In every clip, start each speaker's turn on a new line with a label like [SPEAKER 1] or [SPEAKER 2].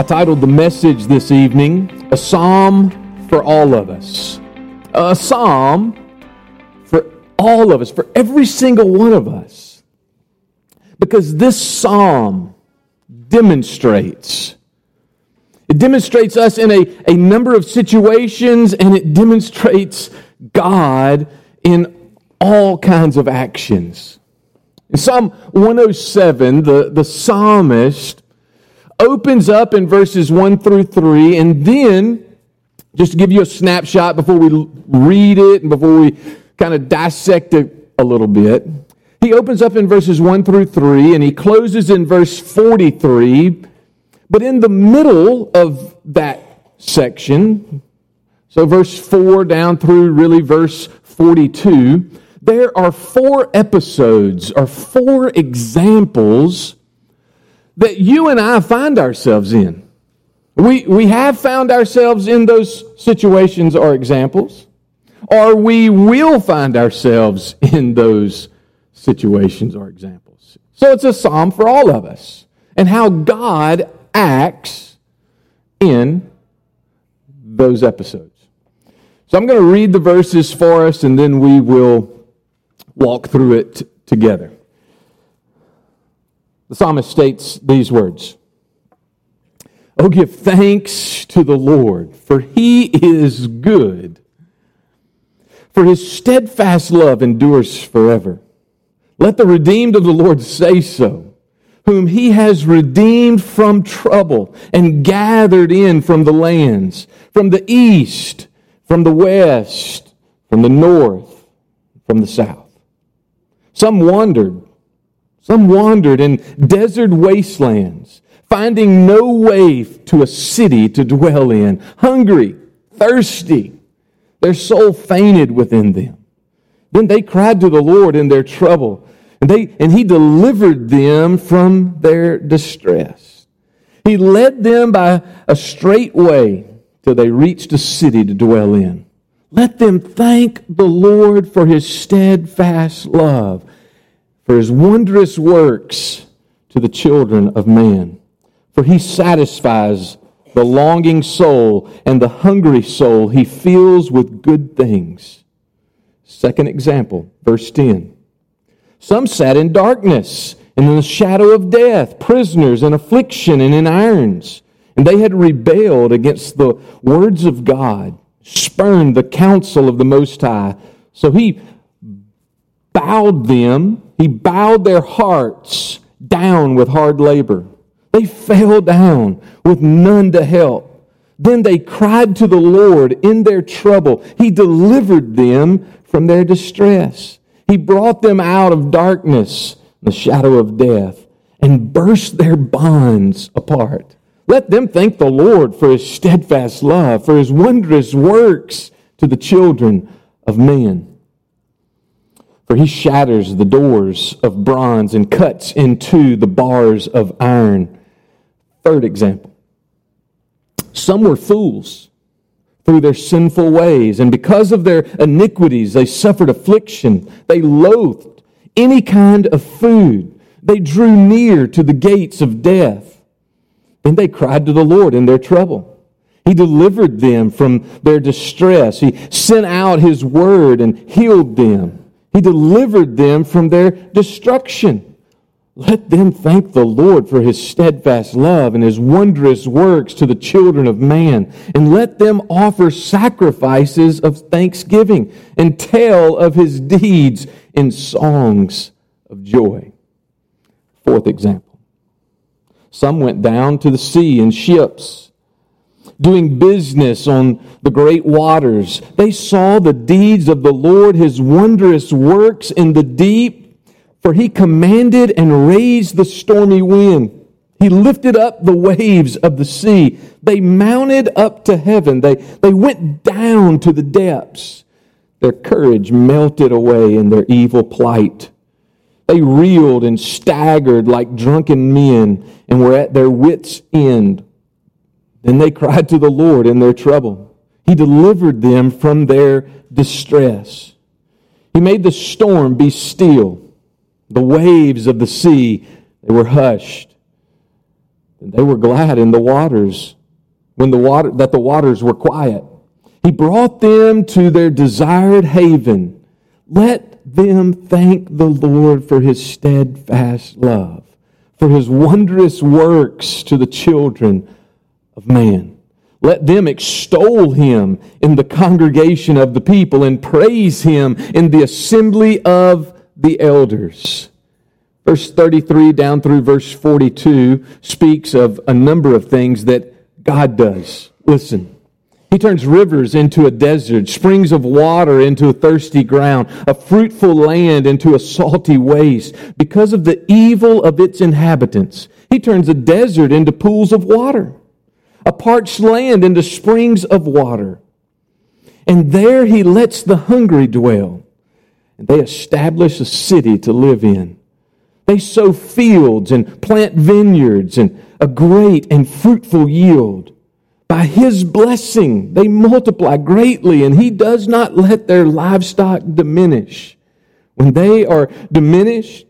[SPEAKER 1] I titled the message this evening, A Psalm for All of Us. A psalm for all of us, for every single one of us. Because this psalm demonstrates. It demonstrates us in a, a number of situations, and it demonstrates God in all kinds of actions. In Psalm 107, the, the psalmist opens up in verses 1 through 3, and then, just to give you a snapshot before we read it and before we kind of dissect it a little bit, he opens up in verses 1 through 3, and he closes in verse 43. But in the middle of that section, so verse 4 down through really verse 42, there are four episodes or four examples that you and I find ourselves in. We, we have found ourselves in those situations or examples, or we will find ourselves in those situations or examples. So it's a psalm for all of us and how God acts in those episodes. So I'm going to read the verses for us and then we will walk through it together. The psalmist states these words Oh, give thanks to the Lord, for he is good, for his steadfast love endures forever. Let the redeemed of the Lord say so, whom he has redeemed from trouble and gathered in from the lands, from the east, from the west, from the north, from the south. Some wandered some wandered in desert wastelands, finding no way to a city to dwell in, hungry, thirsty. Their soul fainted within them. Then they cried to the Lord in their trouble, and, they, and He delivered them from their distress. He led them by a straight way till they reached a city to dwell in. Let them thank the Lord for His steadfast love for his wondrous works to the children of man. For he satisfies the longing soul and the hungry soul he fills with good things. Second example, verse 10. Some sat in darkness and in the shadow of death, prisoners in affliction and in irons. And they had rebelled against the words of God, spurned the counsel of the Most High. So he bowed them he bowed their hearts down with hard labor. They fell down with none to help. Then they cried to the Lord in their trouble. He delivered them from their distress. He brought them out of darkness, the shadow of death, and burst their bonds apart. Let them thank the Lord for his steadfast love, for his wondrous works to the children of men. For he shatters the doors of bronze and cuts into the bars of iron. Third example. Some were fools through their sinful ways, and because of their iniquities, they suffered affliction. They loathed any kind of food. They drew near to the gates of death. Then they cried to the Lord in their trouble. He delivered them from their distress. He sent out his word and healed them. He delivered them from their destruction. Let them thank the Lord for his steadfast love and his wondrous works to the children of man. And let them offer sacrifices of thanksgiving and tell of his deeds in songs of joy. Fourth example. Some went down to the sea in ships doing business on the great waters. They saw the deeds of the Lord, his wondrous works in the deep, for he commanded and raised the stormy wind. He lifted up the waves of the sea. They mounted up to heaven. They, they went down to the depths. Their courage melted away in their evil plight. They reeled and staggered like drunken men and were at their wits' end. Then they cried to the Lord in their trouble. He delivered them from their distress. He made the storm be still. The waves of the sea, they were hushed. And they were glad in the waters when the water that the waters were quiet. He brought them to their desired haven. Let them thank the Lord for his steadfast love, for his wondrous works to the children of man. Let them extol him in the congregation of the people and praise him in the assembly of the elders. Verse 33 down through verse 42 speaks of a number of things that God does. Listen. He turns rivers into a desert, springs of water into a thirsty ground, a fruitful land into a salty waste. Because of the evil of its inhabitants, he turns a desert into pools of water, a parched land into springs of water. And there he lets the hungry dwell, and they establish a city to live in. They sow fields and plant vineyards and a great and fruitful yield. By his blessing, they multiply greatly, and he does not let their livestock diminish. When they are diminished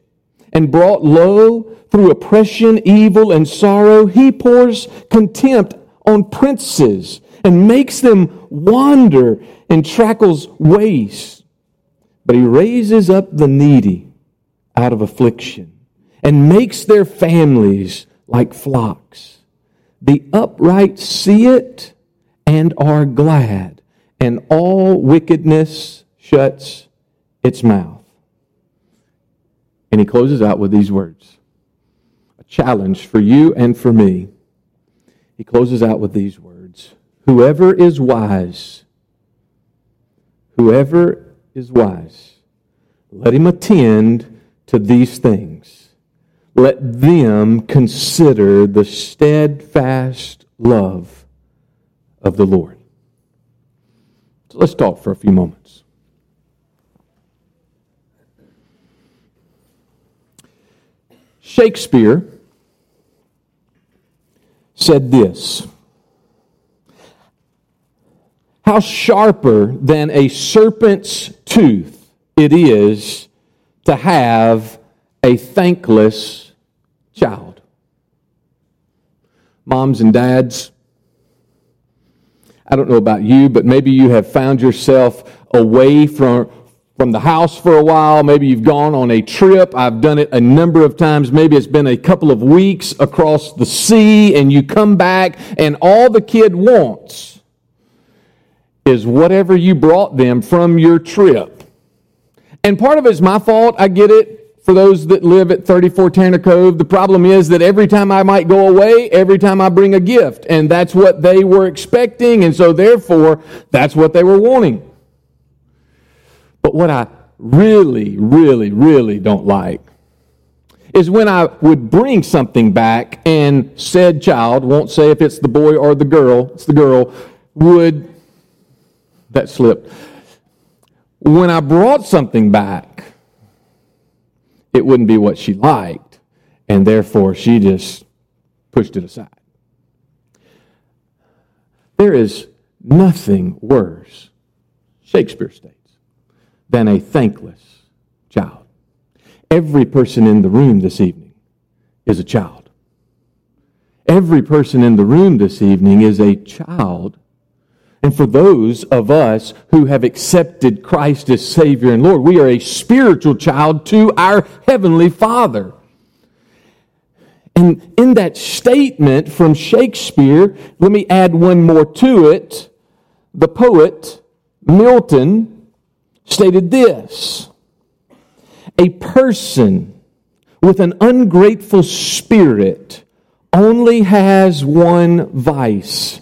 [SPEAKER 1] and brought low through oppression, evil, and sorrow, he pours contempt on princes and makes them wander in trackles waste. But he raises up the needy out of affliction and makes their families like flocks. The upright see it and are glad, and all wickedness shuts its mouth. And he closes out with these words a challenge for you and for me. He closes out with these words Whoever is wise, whoever is wise, let him attend to these things let them consider the steadfast love of the Lord. So let's talk for a few moments. Shakespeare said this How sharper than a serpent's tooth it is to have a thankless child. Moms and dads, I don't know about you, but maybe you have found yourself away from, from the house for a while. Maybe you've gone on a trip. I've done it a number of times. Maybe it's been a couple of weeks across the sea, and you come back, and all the kid wants is whatever you brought them from your trip. And part of it's my fault. I get it for those that live at 34 Tanner Cove, the problem is that every time I might go away, every time I bring a gift. And that's what they were expecting. And so therefore, that's what they were wanting. But what I really, really, really don't like is when I would bring something back and said child, won't say if it's the boy or the girl, it's the girl, would, that slipped. When I brought something back, it wouldn't be what she liked, and therefore she just pushed it aside. There is nothing worse, Shakespeare states, than a thankless child. Every person in the room this evening is a child. Every person in the room this evening is a child and for those of us who have accepted Christ as Savior and Lord, we are a spiritual child to our Heavenly Father. And in that statement from Shakespeare, let me add one more to it. The poet Milton stated this A person with an ungrateful spirit only has one vice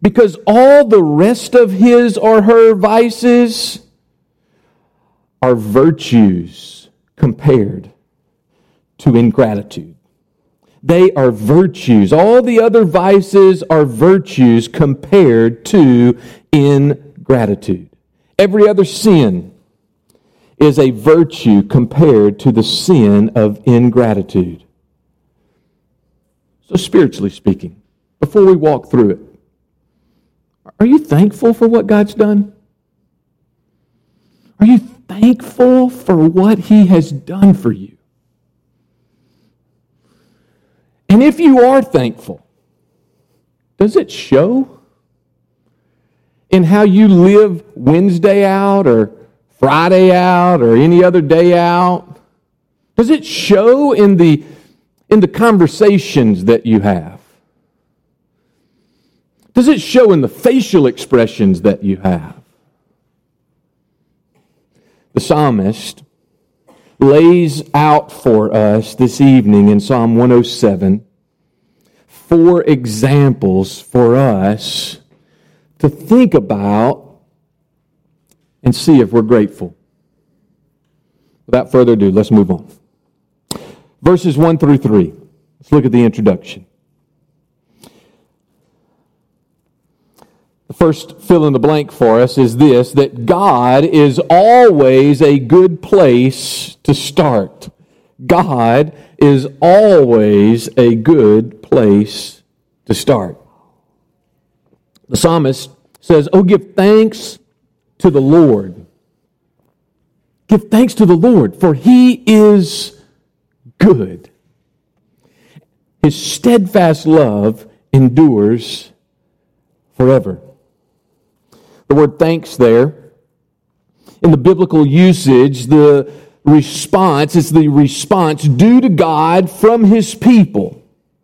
[SPEAKER 1] because all the rest of his or her vices are virtues compared to ingratitude. They are virtues. All the other vices are virtues compared to ingratitude. Every other sin is a virtue compared to the sin of ingratitude. So, spiritually speaking, before we walk through it, are you thankful for what God's done? Are you thankful for what He has done for you? And if you are thankful, does it show in how you live Wednesday out or Friday out or any other day out? Does it show in the, in the conversations that you have? Does it show in the facial expressions that you have? The psalmist lays out for us this evening in Psalm 107 four examples for us to think about and see if we're grateful. Without further ado, let's move on. Verses 1 through 3. Let's look at the introduction. The first fill in the blank for us is this that God is always a good place to start. God is always a good place to start. The psalmist says, Oh, give thanks to the Lord. Give thanks to the Lord, for he is good. His steadfast love endures forever. The word thanks there, in the biblical usage, the response is the response due to God from his people.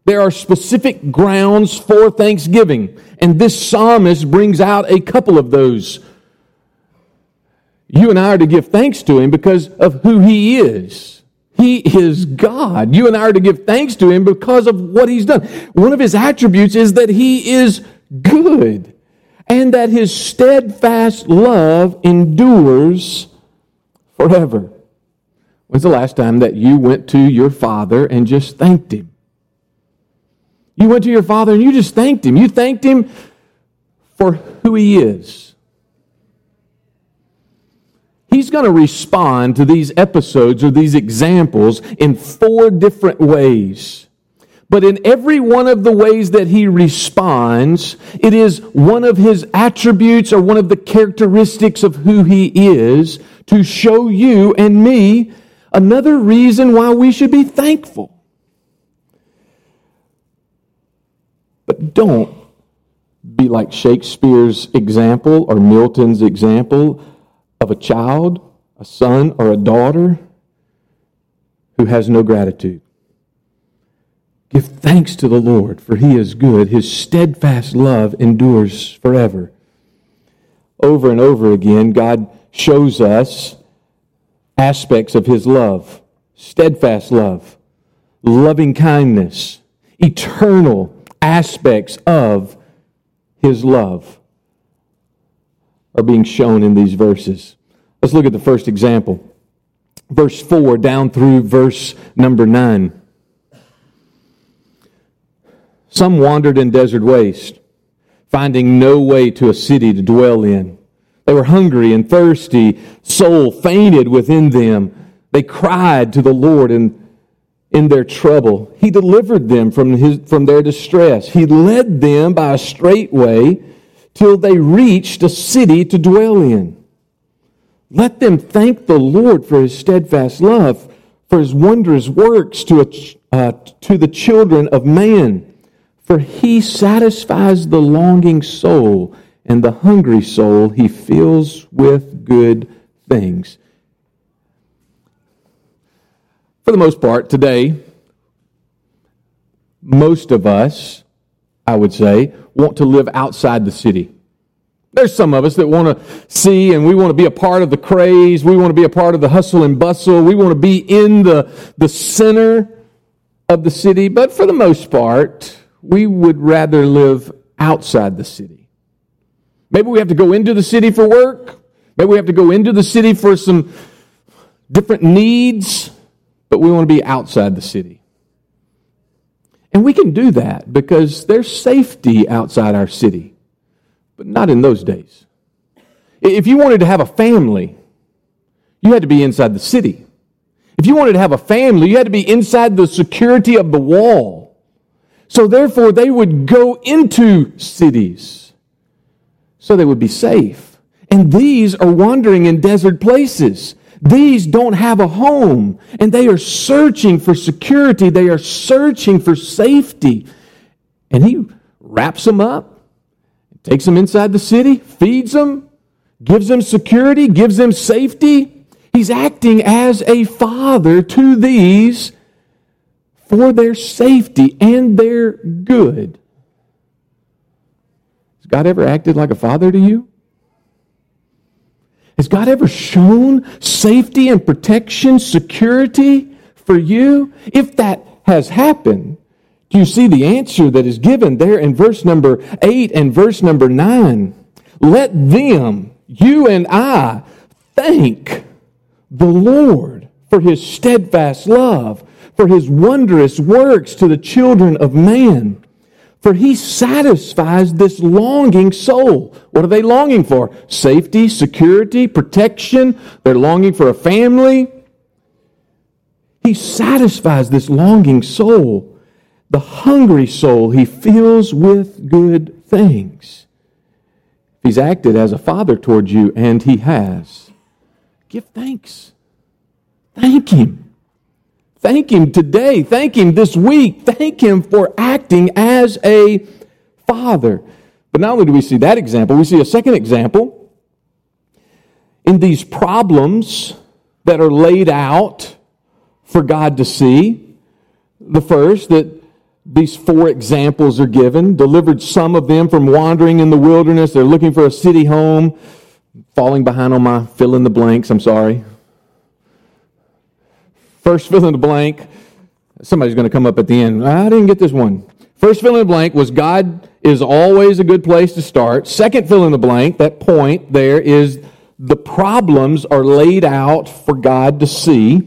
[SPEAKER 1] There are specific grounds for thanksgiving, and this psalmist brings out a couple of those. You and I are to give thanks to him because of who he is. He is God. You and I are to give thanks to him because of what he's done. One of his attributes is that he is good and that his steadfast love endures forever. When's the last time that you went to your father and just thanked him? You went to your father and you just thanked him. You thanked him for who he is. He's going to respond to these episodes or these examples in four different ways. But in every one of the ways that he responds, it is one of his attributes or one of the characteristics of who he is to show you and me another reason why we should be thankful. But don't be like Shakespeare's example or Milton's example of a child, a son, or a daughter who has no gratitude. Give thanks to the Lord, for he is good. His steadfast love endures forever. Over and over again, God shows us aspects of his love steadfast love, loving kindness, eternal aspects of his love are being shown in these verses. Let's look at the first example. Verse 4 down through verse number 9. Some wandered in desert waste, finding no way to a city to dwell in. They were hungry and thirsty. Soul fainted within them. They cried to the Lord in, in their trouble. He delivered them from, his, from their distress. He led them by a straight way till they reached a city to dwell in. Let them thank the Lord for his steadfast love, for his wondrous works to, a, uh, to the children of man. For he satisfies the longing soul, and the hungry soul he fills with good things. For the most part, today, most of us, I would say, want to live outside the city. There's some of us that want to see and we want to be a part of the craze. We want to be a part of the hustle and bustle. We want to be in the, the center of the city. But for the most part, we would rather live outside the city. Maybe we have to go into the city for work. Maybe we have to go into the city for some different needs, but we want to be outside the city. And we can do that because there's safety outside our city, but not in those days. If you wanted to have a family, you had to be inside the city. If you wanted to have a family, you had to be inside the security of the wall. So therefore, they would go into cities so they would be safe. And these are wandering in desert places. These don't have a home and they are searching for security. They are searching for safety. And he wraps them up, takes them inside the city, feeds them, gives them security, gives them safety. He's acting as a father to these for their safety and their good. Has God ever acted like a father to you? Has God ever shown safety and protection, security for you? If that has happened, do you see the answer that is given there in verse number 8 and verse number 9? Let them, you and I, thank the Lord for his steadfast love, for his wondrous works to the children of man. For he satisfies this longing soul. What are they longing for? Safety, security, protection. They're longing for a family. He satisfies this longing soul. The hungry soul he fills with good things. He's acted as a father towards you, and he has. Give thanks. Thank him. Thank Him today. Thank Him this week. Thank Him for acting as a father. But not only do we see that example, we see a second example in these problems that are laid out for God to see. The first, that these four examples are given, delivered some of them from wandering in the wilderness. They're looking for a city home. Falling behind on my fill in the blanks, I'm sorry. First fill in the blank. Somebody's going to come up at the end. I didn't get this one. First fill in the blank was God is always a good place to start. Second fill in the blank, that point there is the problems are laid out for God to see.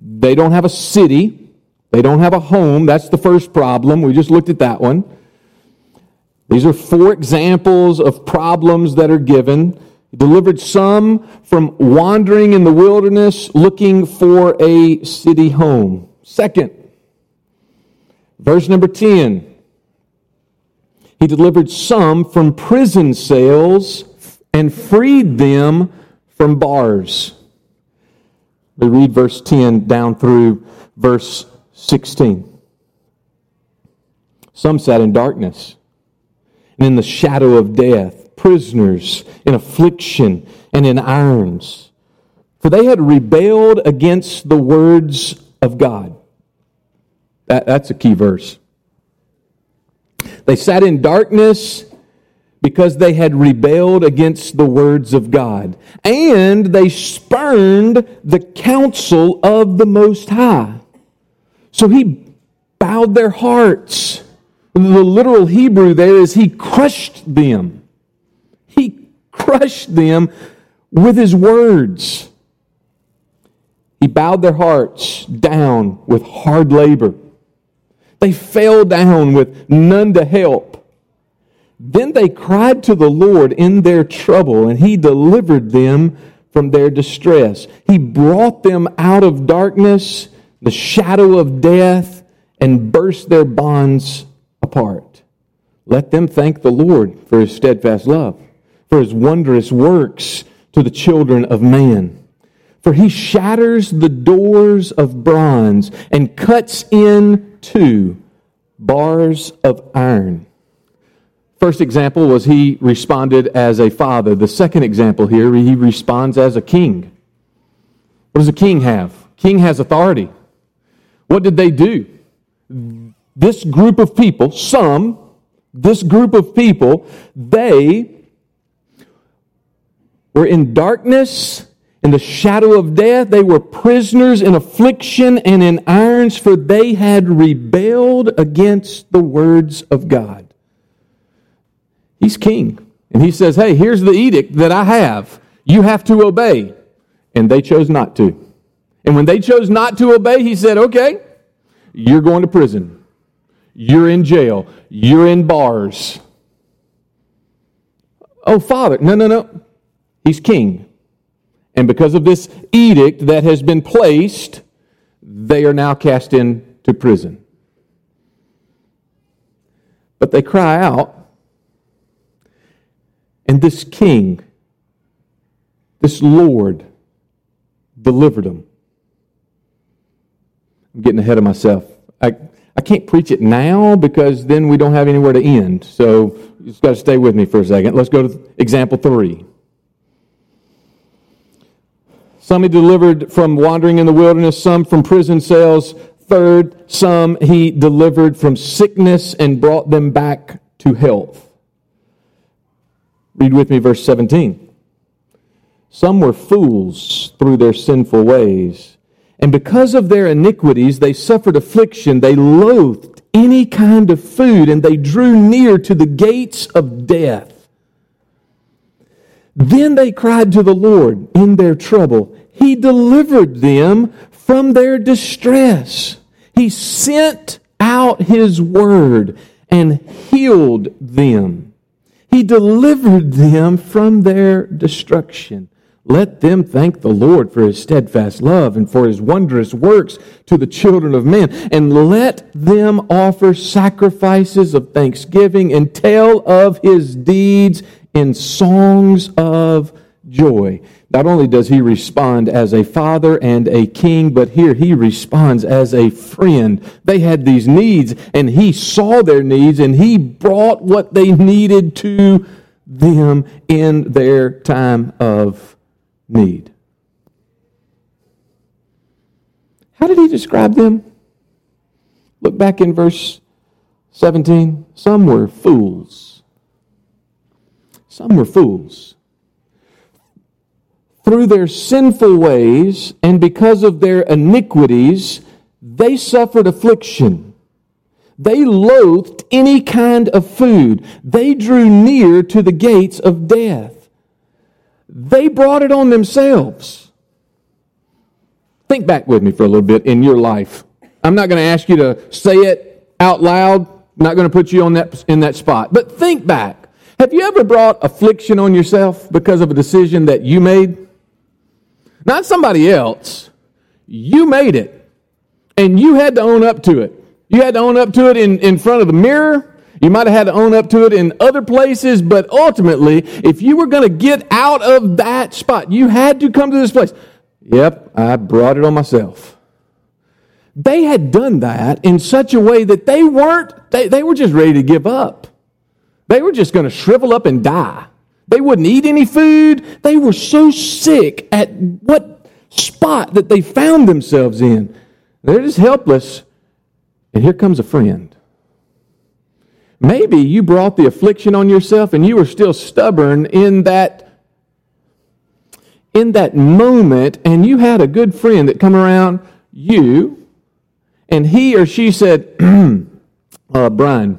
[SPEAKER 1] They don't have a city. They don't have a home. That's the first problem. We just looked at that one. These are four examples of problems that are given. He delivered some from wandering in the wilderness looking for a city home. Second, verse number 10. He delivered some from prison cells and freed them from bars. We read verse 10 down through verse 16. Some sat in darkness and in the shadow of death prisoners in affliction and in irons, for they had rebelled against the words of God. That, that's a key verse. They sat in darkness because they had rebelled against the words of God. And they spurned the counsel of the Most High. So he bowed their hearts. The literal Hebrew there is he crushed them crushed them with his words. He bowed their hearts down with hard labor. They fell down with none to help. Then they cried to the Lord in their trouble, and he delivered them from their distress. He brought them out of darkness, the shadow of death, and burst their bonds apart. Let them thank the Lord for his steadfast love for his wondrous works to the children of man. For he shatters the doors of bronze and cuts in two bars of iron. First example was he responded as a father. The second example here, he responds as a king. What does a king have? King has authority. What did they do? This group of people, some, this group of people, they were in darkness, in the shadow of death. They were prisoners in affliction and in irons, for they had rebelled against the words of God. He's king. And he says, Hey, here's the edict that I have. You have to obey. And they chose not to. And when they chose not to obey, he said, Okay, you're going to prison. You're in jail. You're in bars. Oh, Father, no, no, no. He's king. And because of this edict that has been placed, they are now cast into prison. But they cry out, and this king, this Lord, delivered them. I'm getting ahead of myself. I, I can't preach it now because then we don't have anywhere to end. So just got to stay with me for a second. Let's go to example three. Some he delivered from wandering in the wilderness, some from prison cells. Third, some he delivered from sickness and brought them back to health. Read with me verse 17. Some were fools through their sinful ways. And because of their iniquities, they suffered affliction. They loathed any kind of food, and they drew near to the gates of death. Then they cried to the Lord in their trouble. He delivered them from their distress. He sent out His word and healed them. He delivered them from their destruction. Let them thank the Lord for his steadfast love and for his wondrous works to the children of men. And let them offer sacrifices of thanksgiving and tell of his deeds in songs of joy. Not only does he respond as a father and a king, but here he responds as a friend. They had these needs, and he saw their needs, and he brought what they needed to them in their time of need. How did he describe them? Look back in verse 17. Some were fools. Some were fools through their sinful ways and because of their iniquities, they suffered affliction. They loathed any kind of food. They drew near to the gates of death. They brought it on themselves. Think back with me for a little bit in your life. I'm not going to ask you to say it out loud. I'm not going to put you on that, in that spot. But think back. Have you ever brought affliction on yourself because of a decision that you made? Not somebody else. You made it. And you had to own up to it. You had to own up to it in, in front of the mirror. You might have had to own up to it in other places, but ultimately, if you were going to get out of that spot, you had to come to this place. Yep, I brought it on myself. They had done that in such a way that they weren't, they, they were just ready to give up. They were just going to shrivel up and die. They wouldn't eat any food. They were so sick at what spot that they found themselves in. They're just helpless. And here comes a friend. Maybe you brought the affliction on yourself and you were still stubborn in that in that moment and you had a good friend that come around you and he or she said, uh, Brian,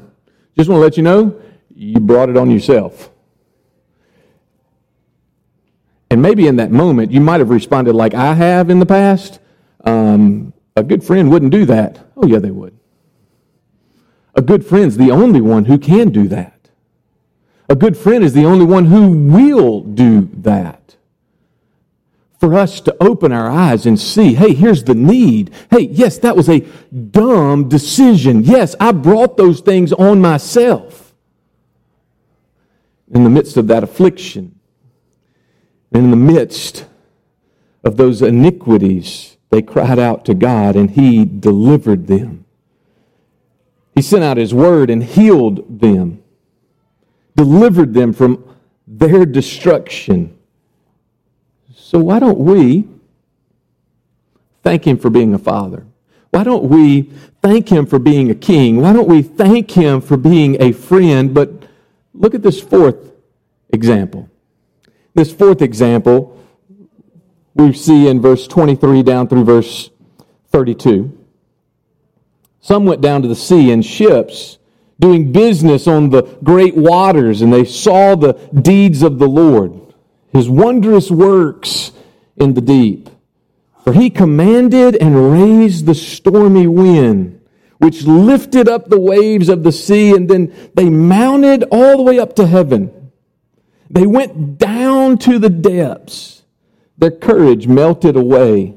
[SPEAKER 1] just want to let you know, you brought it on yourself. And maybe in that moment, you might have responded like I have in the past. Um, a good friend wouldn't do that. Oh, yeah, they would. A good friend's the only one who can do that. A good friend is the only one who will do that. For us to open our eyes and see, hey, here's the need. Hey, yes, that was a dumb decision. Yes, I brought those things on myself. In the midst of that affliction, and in the midst of those iniquities, they cried out to God, and He delivered them. He sent out His word and healed them, delivered them from their destruction. So, why don't we thank Him for being a father? Why don't we thank Him for being a king? Why don't we thank Him for being a friend? But look at this fourth example. This fourth example we see in verse 23 down through verse 32. Some went down to the sea in ships, doing business on the great waters, and they saw the deeds of the Lord, his wondrous works in the deep. For he commanded and raised the stormy wind, which lifted up the waves of the sea, and then they mounted all the way up to heaven. They went down to the depths. Their courage melted away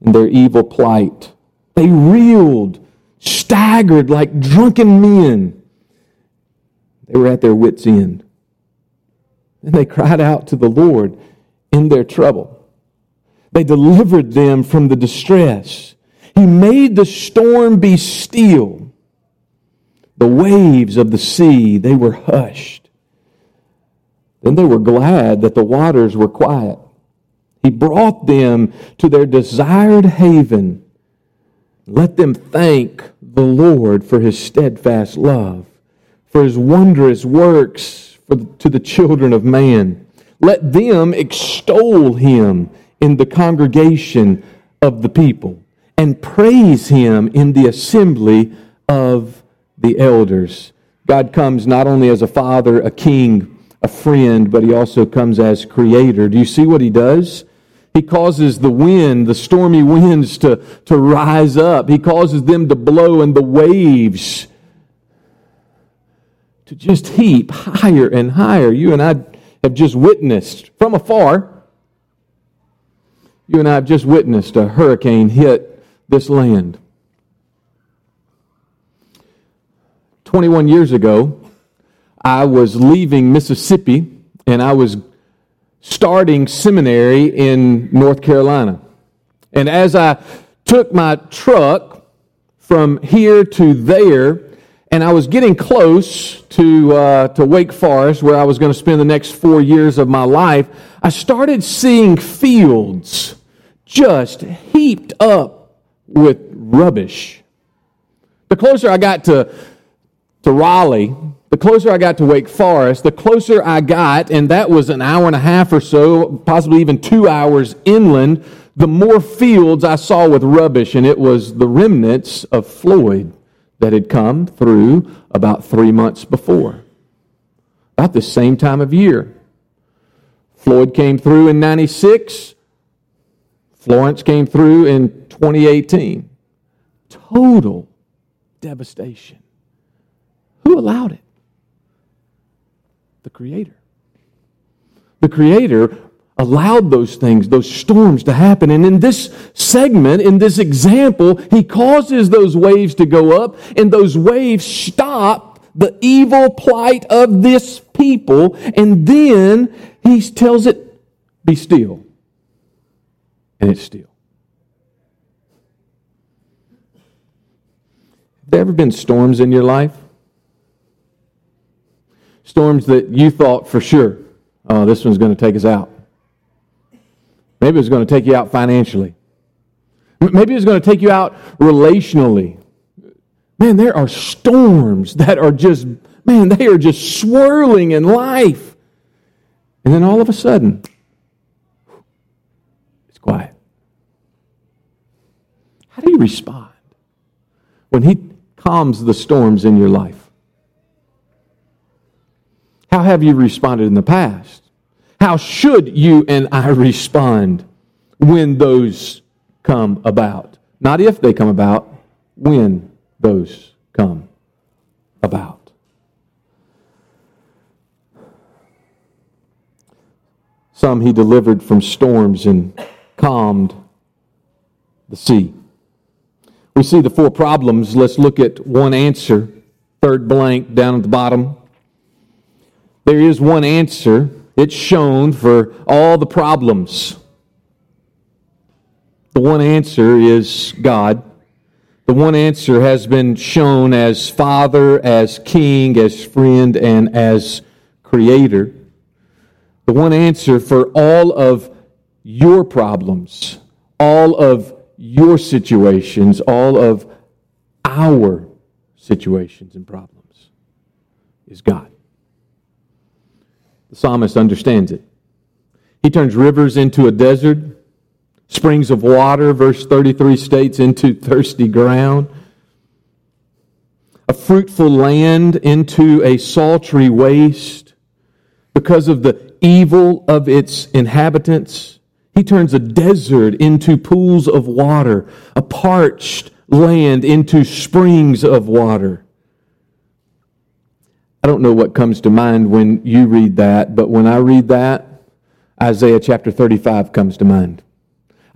[SPEAKER 1] in their evil plight. They reeled, staggered like drunken men. They were at their wits' end. And they cried out to the Lord in their trouble. They delivered them from the distress. He made the storm be still. The waves of the sea, they were hushed. Then they were glad that the waters were quiet. He brought them to their desired haven. Let them thank the Lord for his steadfast love, for his wondrous works for to the children of man. Let them extol him in the congregation of the people and praise him in the assembly of the elders. God comes not only as a father, a king, a friend, but he also comes as creator. Do you see what he does? He causes the wind, the stormy winds to, to rise up. He causes them to blow and the waves to just heap higher and higher. You and I have just witnessed from afar. You and I have just witnessed a hurricane hit this land. 21 years ago, I was leaving Mississippi and I was starting seminary in North Carolina. And as I took my truck from here to there, and I was getting close to, uh, to Wake Forest, where I was going to spend the next four years of my life, I started seeing fields just heaped up with rubbish. The closer I got to, to Raleigh, the closer I got to Wake Forest, the closer I got, and that was an hour and a half or so, possibly even two hours inland, the more fields I saw with rubbish, and it was the remnants of Floyd that had come through about three months before. About the same time of year. Floyd came through in 96. Florence came through in 2018. Total devastation. Who allowed it? Creator. The Creator allowed those things, those storms to happen. And in this segment, in this example, he causes those waves to go up, and those waves stop the evil plight of this people. And then he tells it, Be still. And it's still. Have there ever been storms in your life? Storms that you thought for sure, oh, this one's going to take us out. Maybe it's going to take you out financially. Maybe it's going to take you out relationally. Man, there are storms that are just, man, they are just swirling in life. And then all of a sudden, it's quiet. How do you respond when He calms the storms in your life? How have you responded in the past? How should you and I respond when those come about? Not if they come about, when those come about. Some he delivered from storms and calmed the sea. We see the four problems. Let's look at one answer. Third blank down at the bottom. There is one answer it's shown for all the problems. The one answer is God. The one answer has been shown as Father, as King, as friend, and as Creator. The one answer for all of your problems, all of your situations, all of our situations and problems is God. The psalmist understands it. He turns rivers into a desert, springs of water, verse 33 states, into thirsty ground, a fruitful land into a sultry waste because of the evil of its inhabitants. He turns a desert into pools of water, a parched land into springs of water. I don't know what comes to mind when you read that, but when I read that, Isaiah chapter 35 comes to mind.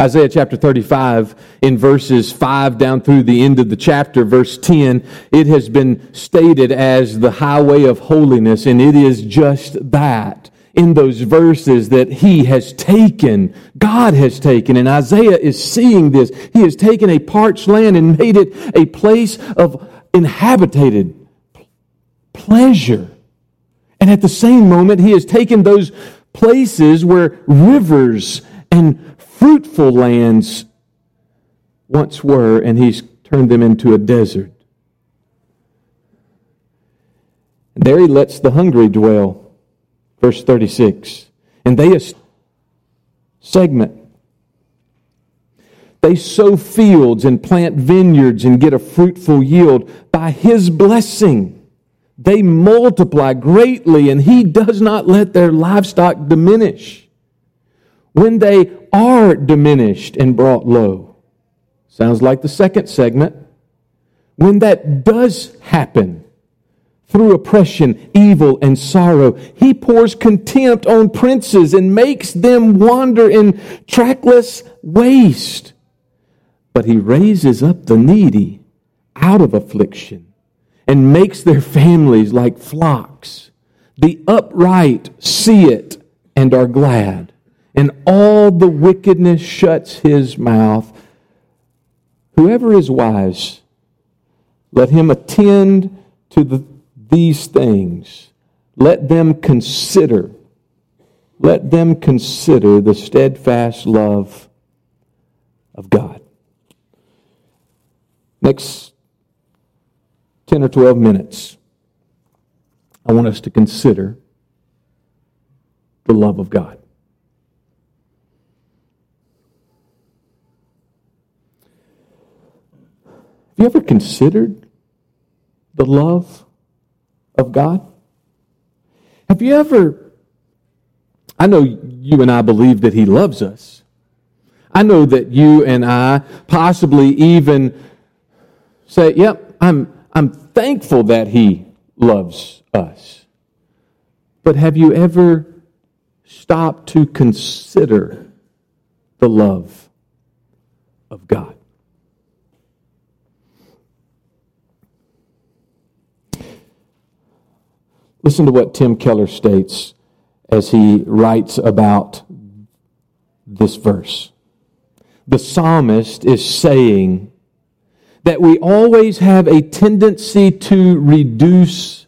[SPEAKER 1] Isaiah chapter 35, in verses 5 down through the end of the chapter, verse 10, it has been stated as the highway of holiness, and it is just that. in those verses that he has taken, God has taken, and Isaiah is seeing this. He has taken a parched land and made it a place of inhabited pleasure. And at the same moment, he has taken those places where rivers and fruitful lands once were, and he's turned them into a desert. And there he lets the hungry dwell. Verse 36. And they segment. They sow fields and plant vineyards and get a fruitful yield by his blessing. They multiply greatly, and he does not let their livestock diminish. When they are diminished and brought low, sounds like the second segment. When that does happen, through oppression, evil, and sorrow. He pours contempt on princes and makes them wander in trackless waste. But he raises up the needy out of affliction and makes their families like flocks. The upright see it and are glad, and all the wickedness shuts his mouth. Whoever is wise, let him attend to the these things, let them consider, let them consider the steadfast love of God. Next 10 or 12 minutes, I want us to consider the love of God. Have you ever considered the love of God? Have you ever, I know you and I believe that He loves us. I know that you and I possibly even say, yep, I'm, I'm thankful that He loves us. But have you ever stopped to consider the love of God? Listen to what Tim Keller states as he writes about this verse. The psalmist is saying that we always have a tendency to reduce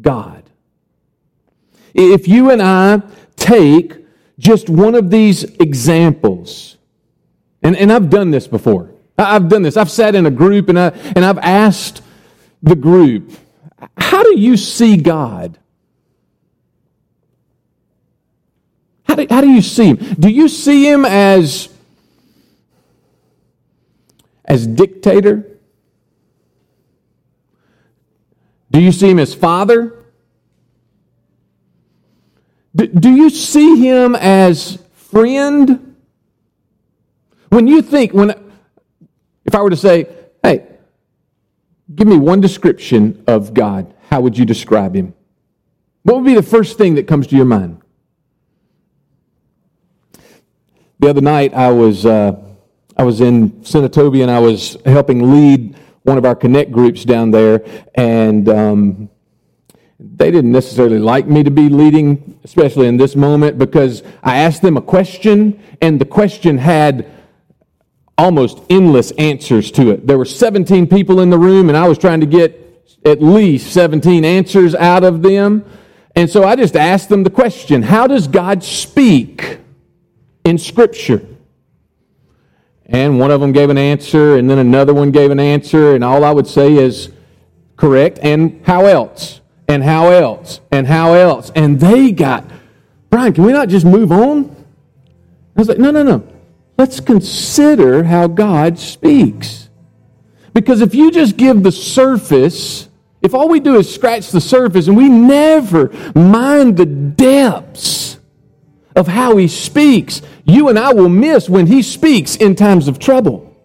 [SPEAKER 1] God. If you and I take just one of these examples, and, and I've done this before. I've done this. I've sat in a group and, I, and I've asked the group, how do you see God? How do, how do you see him? Do you see him as, as dictator? Do you see him as father? Do, you see him as friend? When you think, when if I were to say, hey, Give me one description of God. How would you describe him? What would be the first thing that comes to your mind? The other night, I was, uh, I was in Senatobia and I was helping lead one of our Connect groups down there, and um, they didn't necessarily like me to be leading, especially in this moment, because I asked them a question, and the question had almost endless answers to it. There were 17 people in the room, and I was trying to get at least 17 answers out of them. And so I just asked them the question How does God speak in Scripture? And one of them gave an answer, and then another one gave an answer, and all I would say is correct, and how else? And how else? And how else? And they got, Brian, can we not just move on? I was like, no, no, no. Let's consider how God speaks. Because if you just give the surface, if all we do is scratch the surface and we never mind the depths of how He speaks, you and I will miss when He speaks in times of trouble.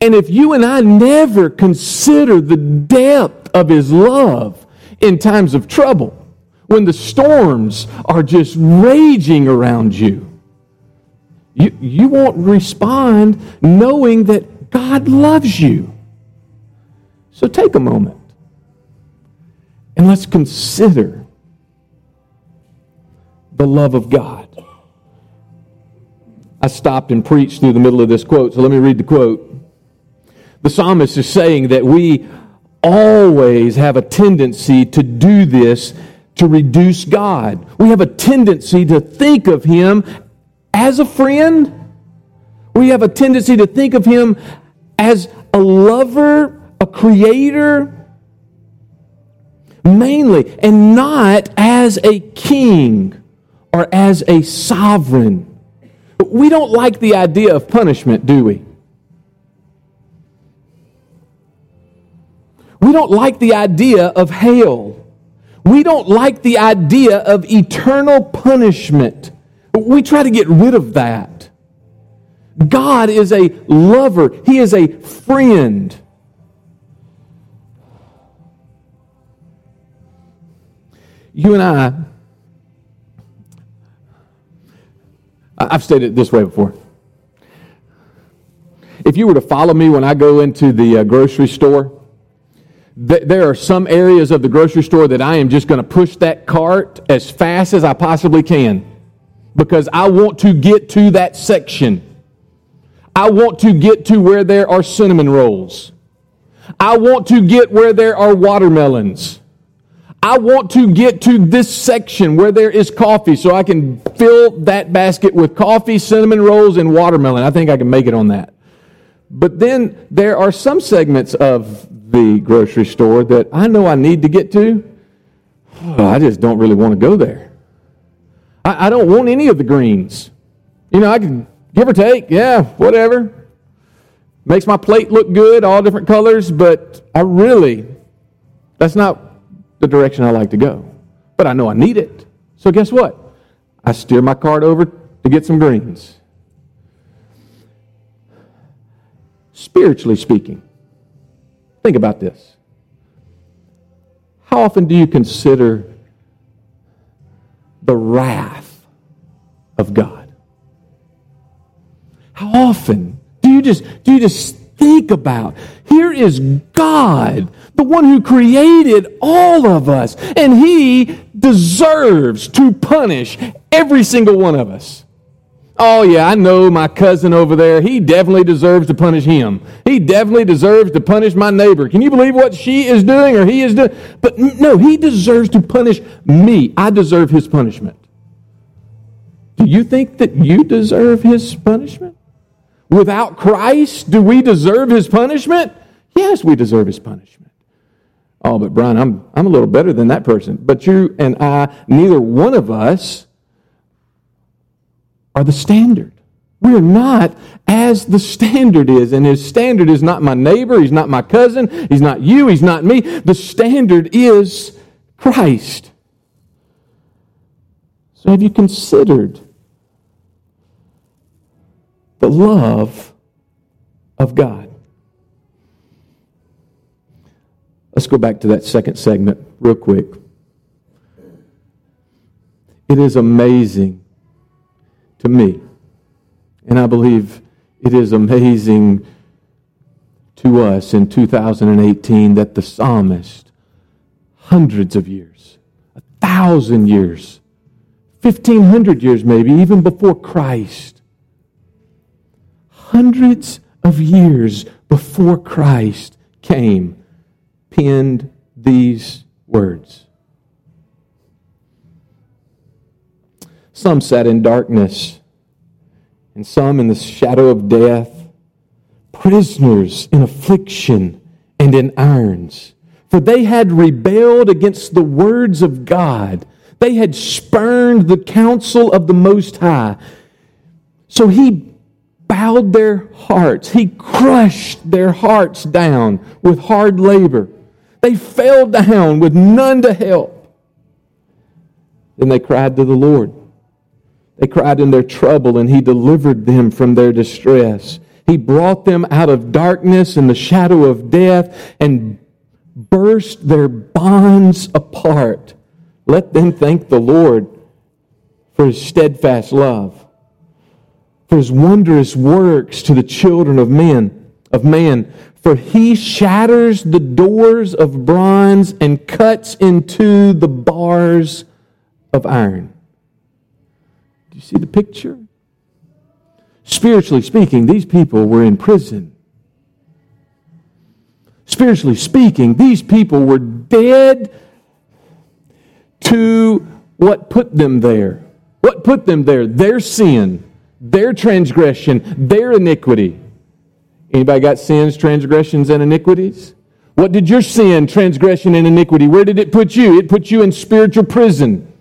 [SPEAKER 1] And if you and I never consider the depth of His love in times of trouble, when the storms are just raging around you, you, you won't respond knowing that God loves you. So take a moment and let's consider the love of God. I stopped and preached through the middle of this quote, so let me read the quote. The psalmist is saying that we always have a tendency to do this to reduce God. We have a tendency to think of Him as a friend. We have a tendency to think of Him as a lover, a creator, mainly, and not as a king or as a sovereign. We don't like the idea of punishment, do we? We don't like the idea of hell. We don't like the idea of eternal punishment. We try to get rid of that. God is a lover, He is a friend. You and I, I've stated it this way before. If you were to follow me when I go into the uh, grocery store, there are some areas of the grocery store that I am just going to push that cart as fast as I possibly can because I want to get to that section. I want to get to where there are cinnamon rolls. I want to get where there are watermelons. I want to get to this section where there is coffee so I can fill that basket with coffee, cinnamon rolls, and watermelon. I think I can make it on that. But then there are some segments of the grocery store that I know I need to get to, oh, I just don't really want to go there. I, I don't want any of the greens. You know, I can give or take, yeah, whatever. Makes my plate look good, all different colors, but I really, that's not the direction I like to go. But I know I need it. So guess what? I steer my cart over to get some greens. Spiritually speaking, Think about this. How often do you consider the wrath of God? How often do you just do you just think about here is God, the one who created all of us, and he deserves to punish every single one of us. Oh, yeah, I know my cousin over there. He definitely deserves to punish him. He definitely deserves to punish my neighbor. Can you believe what she is doing or he is doing? But no, he deserves to punish me. I deserve his punishment. Do you think that you deserve his punishment? Without Christ, do we deserve his punishment? Yes, we deserve his punishment. Oh, but Brian, I'm, I'm a little better than that person. But you and I, neither one of us are the standard. We're not as the standard is. And his standard is not my neighbor, he's not my cousin, he's not you, he's not me. The standard is Christ. So have you considered the love of God? Let's go back to that second segment real quick. It is amazing to me. And I believe it is amazing to us in 2018 that the psalmist, hundreds of years, a thousand years, 1500 years maybe, even before Christ, hundreds of years before Christ came, penned these words. Some sat in darkness, and some in the shadow of death, prisoners in affliction and in irons. For they had rebelled against the words of God. They had spurned the counsel of the Most High. So he bowed their hearts. He crushed their hearts down with hard labor. They fell down with none to help. Then they cried to the Lord. They cried in their trouble, and he delivered them from their distress. He brought them out of darkness and the shadow of death and burst their bonds apart. Let them thank the Lord for his steadfast love, for his wondrous works to the children of men, of man. For he shatters the doors of bronze and cuts into the bars of iron. Do you see the picture? Spiritually speaking, these people were in prison. Spiritually speaking, these people were dead to what put them there. What put them there? Their sin, their transgression, their iniquity. Anybody got sins, transgressions, and iniquities? What did your sin, transgression, and iniquity? Where did it put you? It put you in spiritual prison.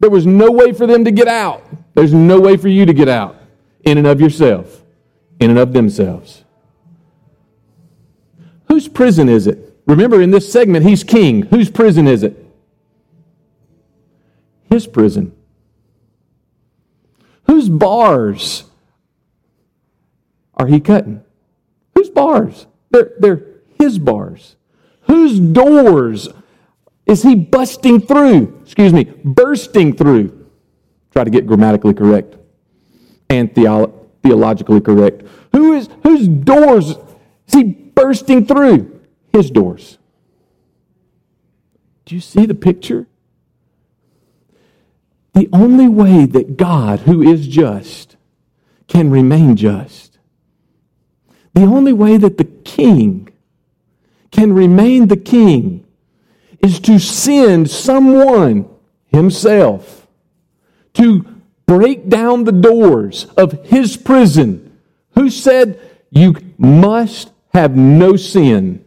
[SPEAKER 1] There was no way for them to get out. There's no way for you to get out in and of yourself, in and of themselves. Whose prison is it? Remember, in this segment, he's king. Whose prison is it? His prison. Whose bars are he cutting? Whose bars? They're, they're his bars. Whose doors is he busting through? Excuse me, bursting through. Try to get grammatically correct and theolo- theologically correct. Who is whose doors is he bursting through? His doors. Do you see the picture? The only way that God, who is just, can remain just, the only way that the king can remain the king is to send someone himself to break down the doors of his prison. Who said, You must have no sin?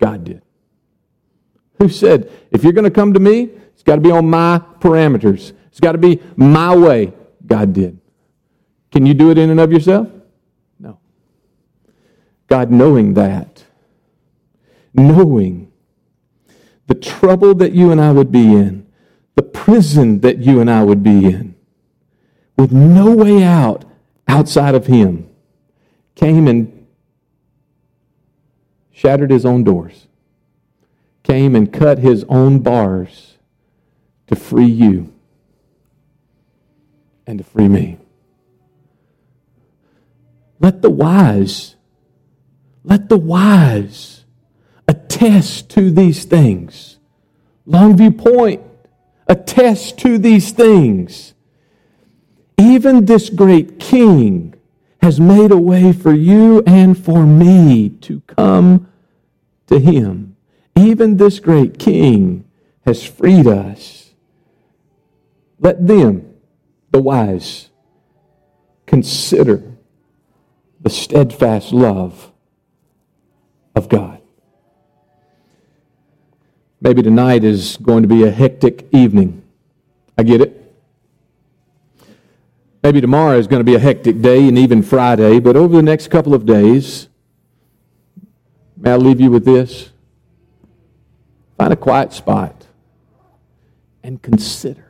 [SPEAKER 1] God did. Who said, If you're going to come to me, got to be on my parameters, it's got to be my way? God did. Can you do it in and of yourself? No. God, knowing that, knowing the trouble that you and I would be in, the prison that you and I would be in, with no way out outside of Him, came and shattered His own doors, came and cut His own bars to free you and to free me. Let the wise, let the wise attest to these things. Longview Point, attest to these things. Even this great king has made a way for you and for me to come to him. Even this great king has freed us. Let them, the wise, consider the steadfast love of God. Maybe tonight is going to be a hectic evening. I get it. Maybe tomorrow is going to be a hectic day and even Friday, but over the next couple of days, may I leave you with this? Find a quiet spot and consider.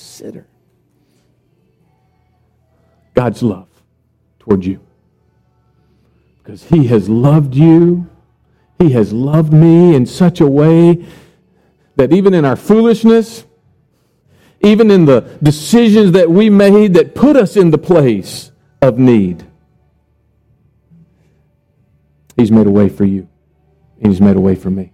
[SPEAKER 1] Consider God's love toward you. Because He has loved you he has loved me in such a way that even in our foolishness, even in the decisions that we made that put us in the place of need, He's made a way for you. And He's made a way for me.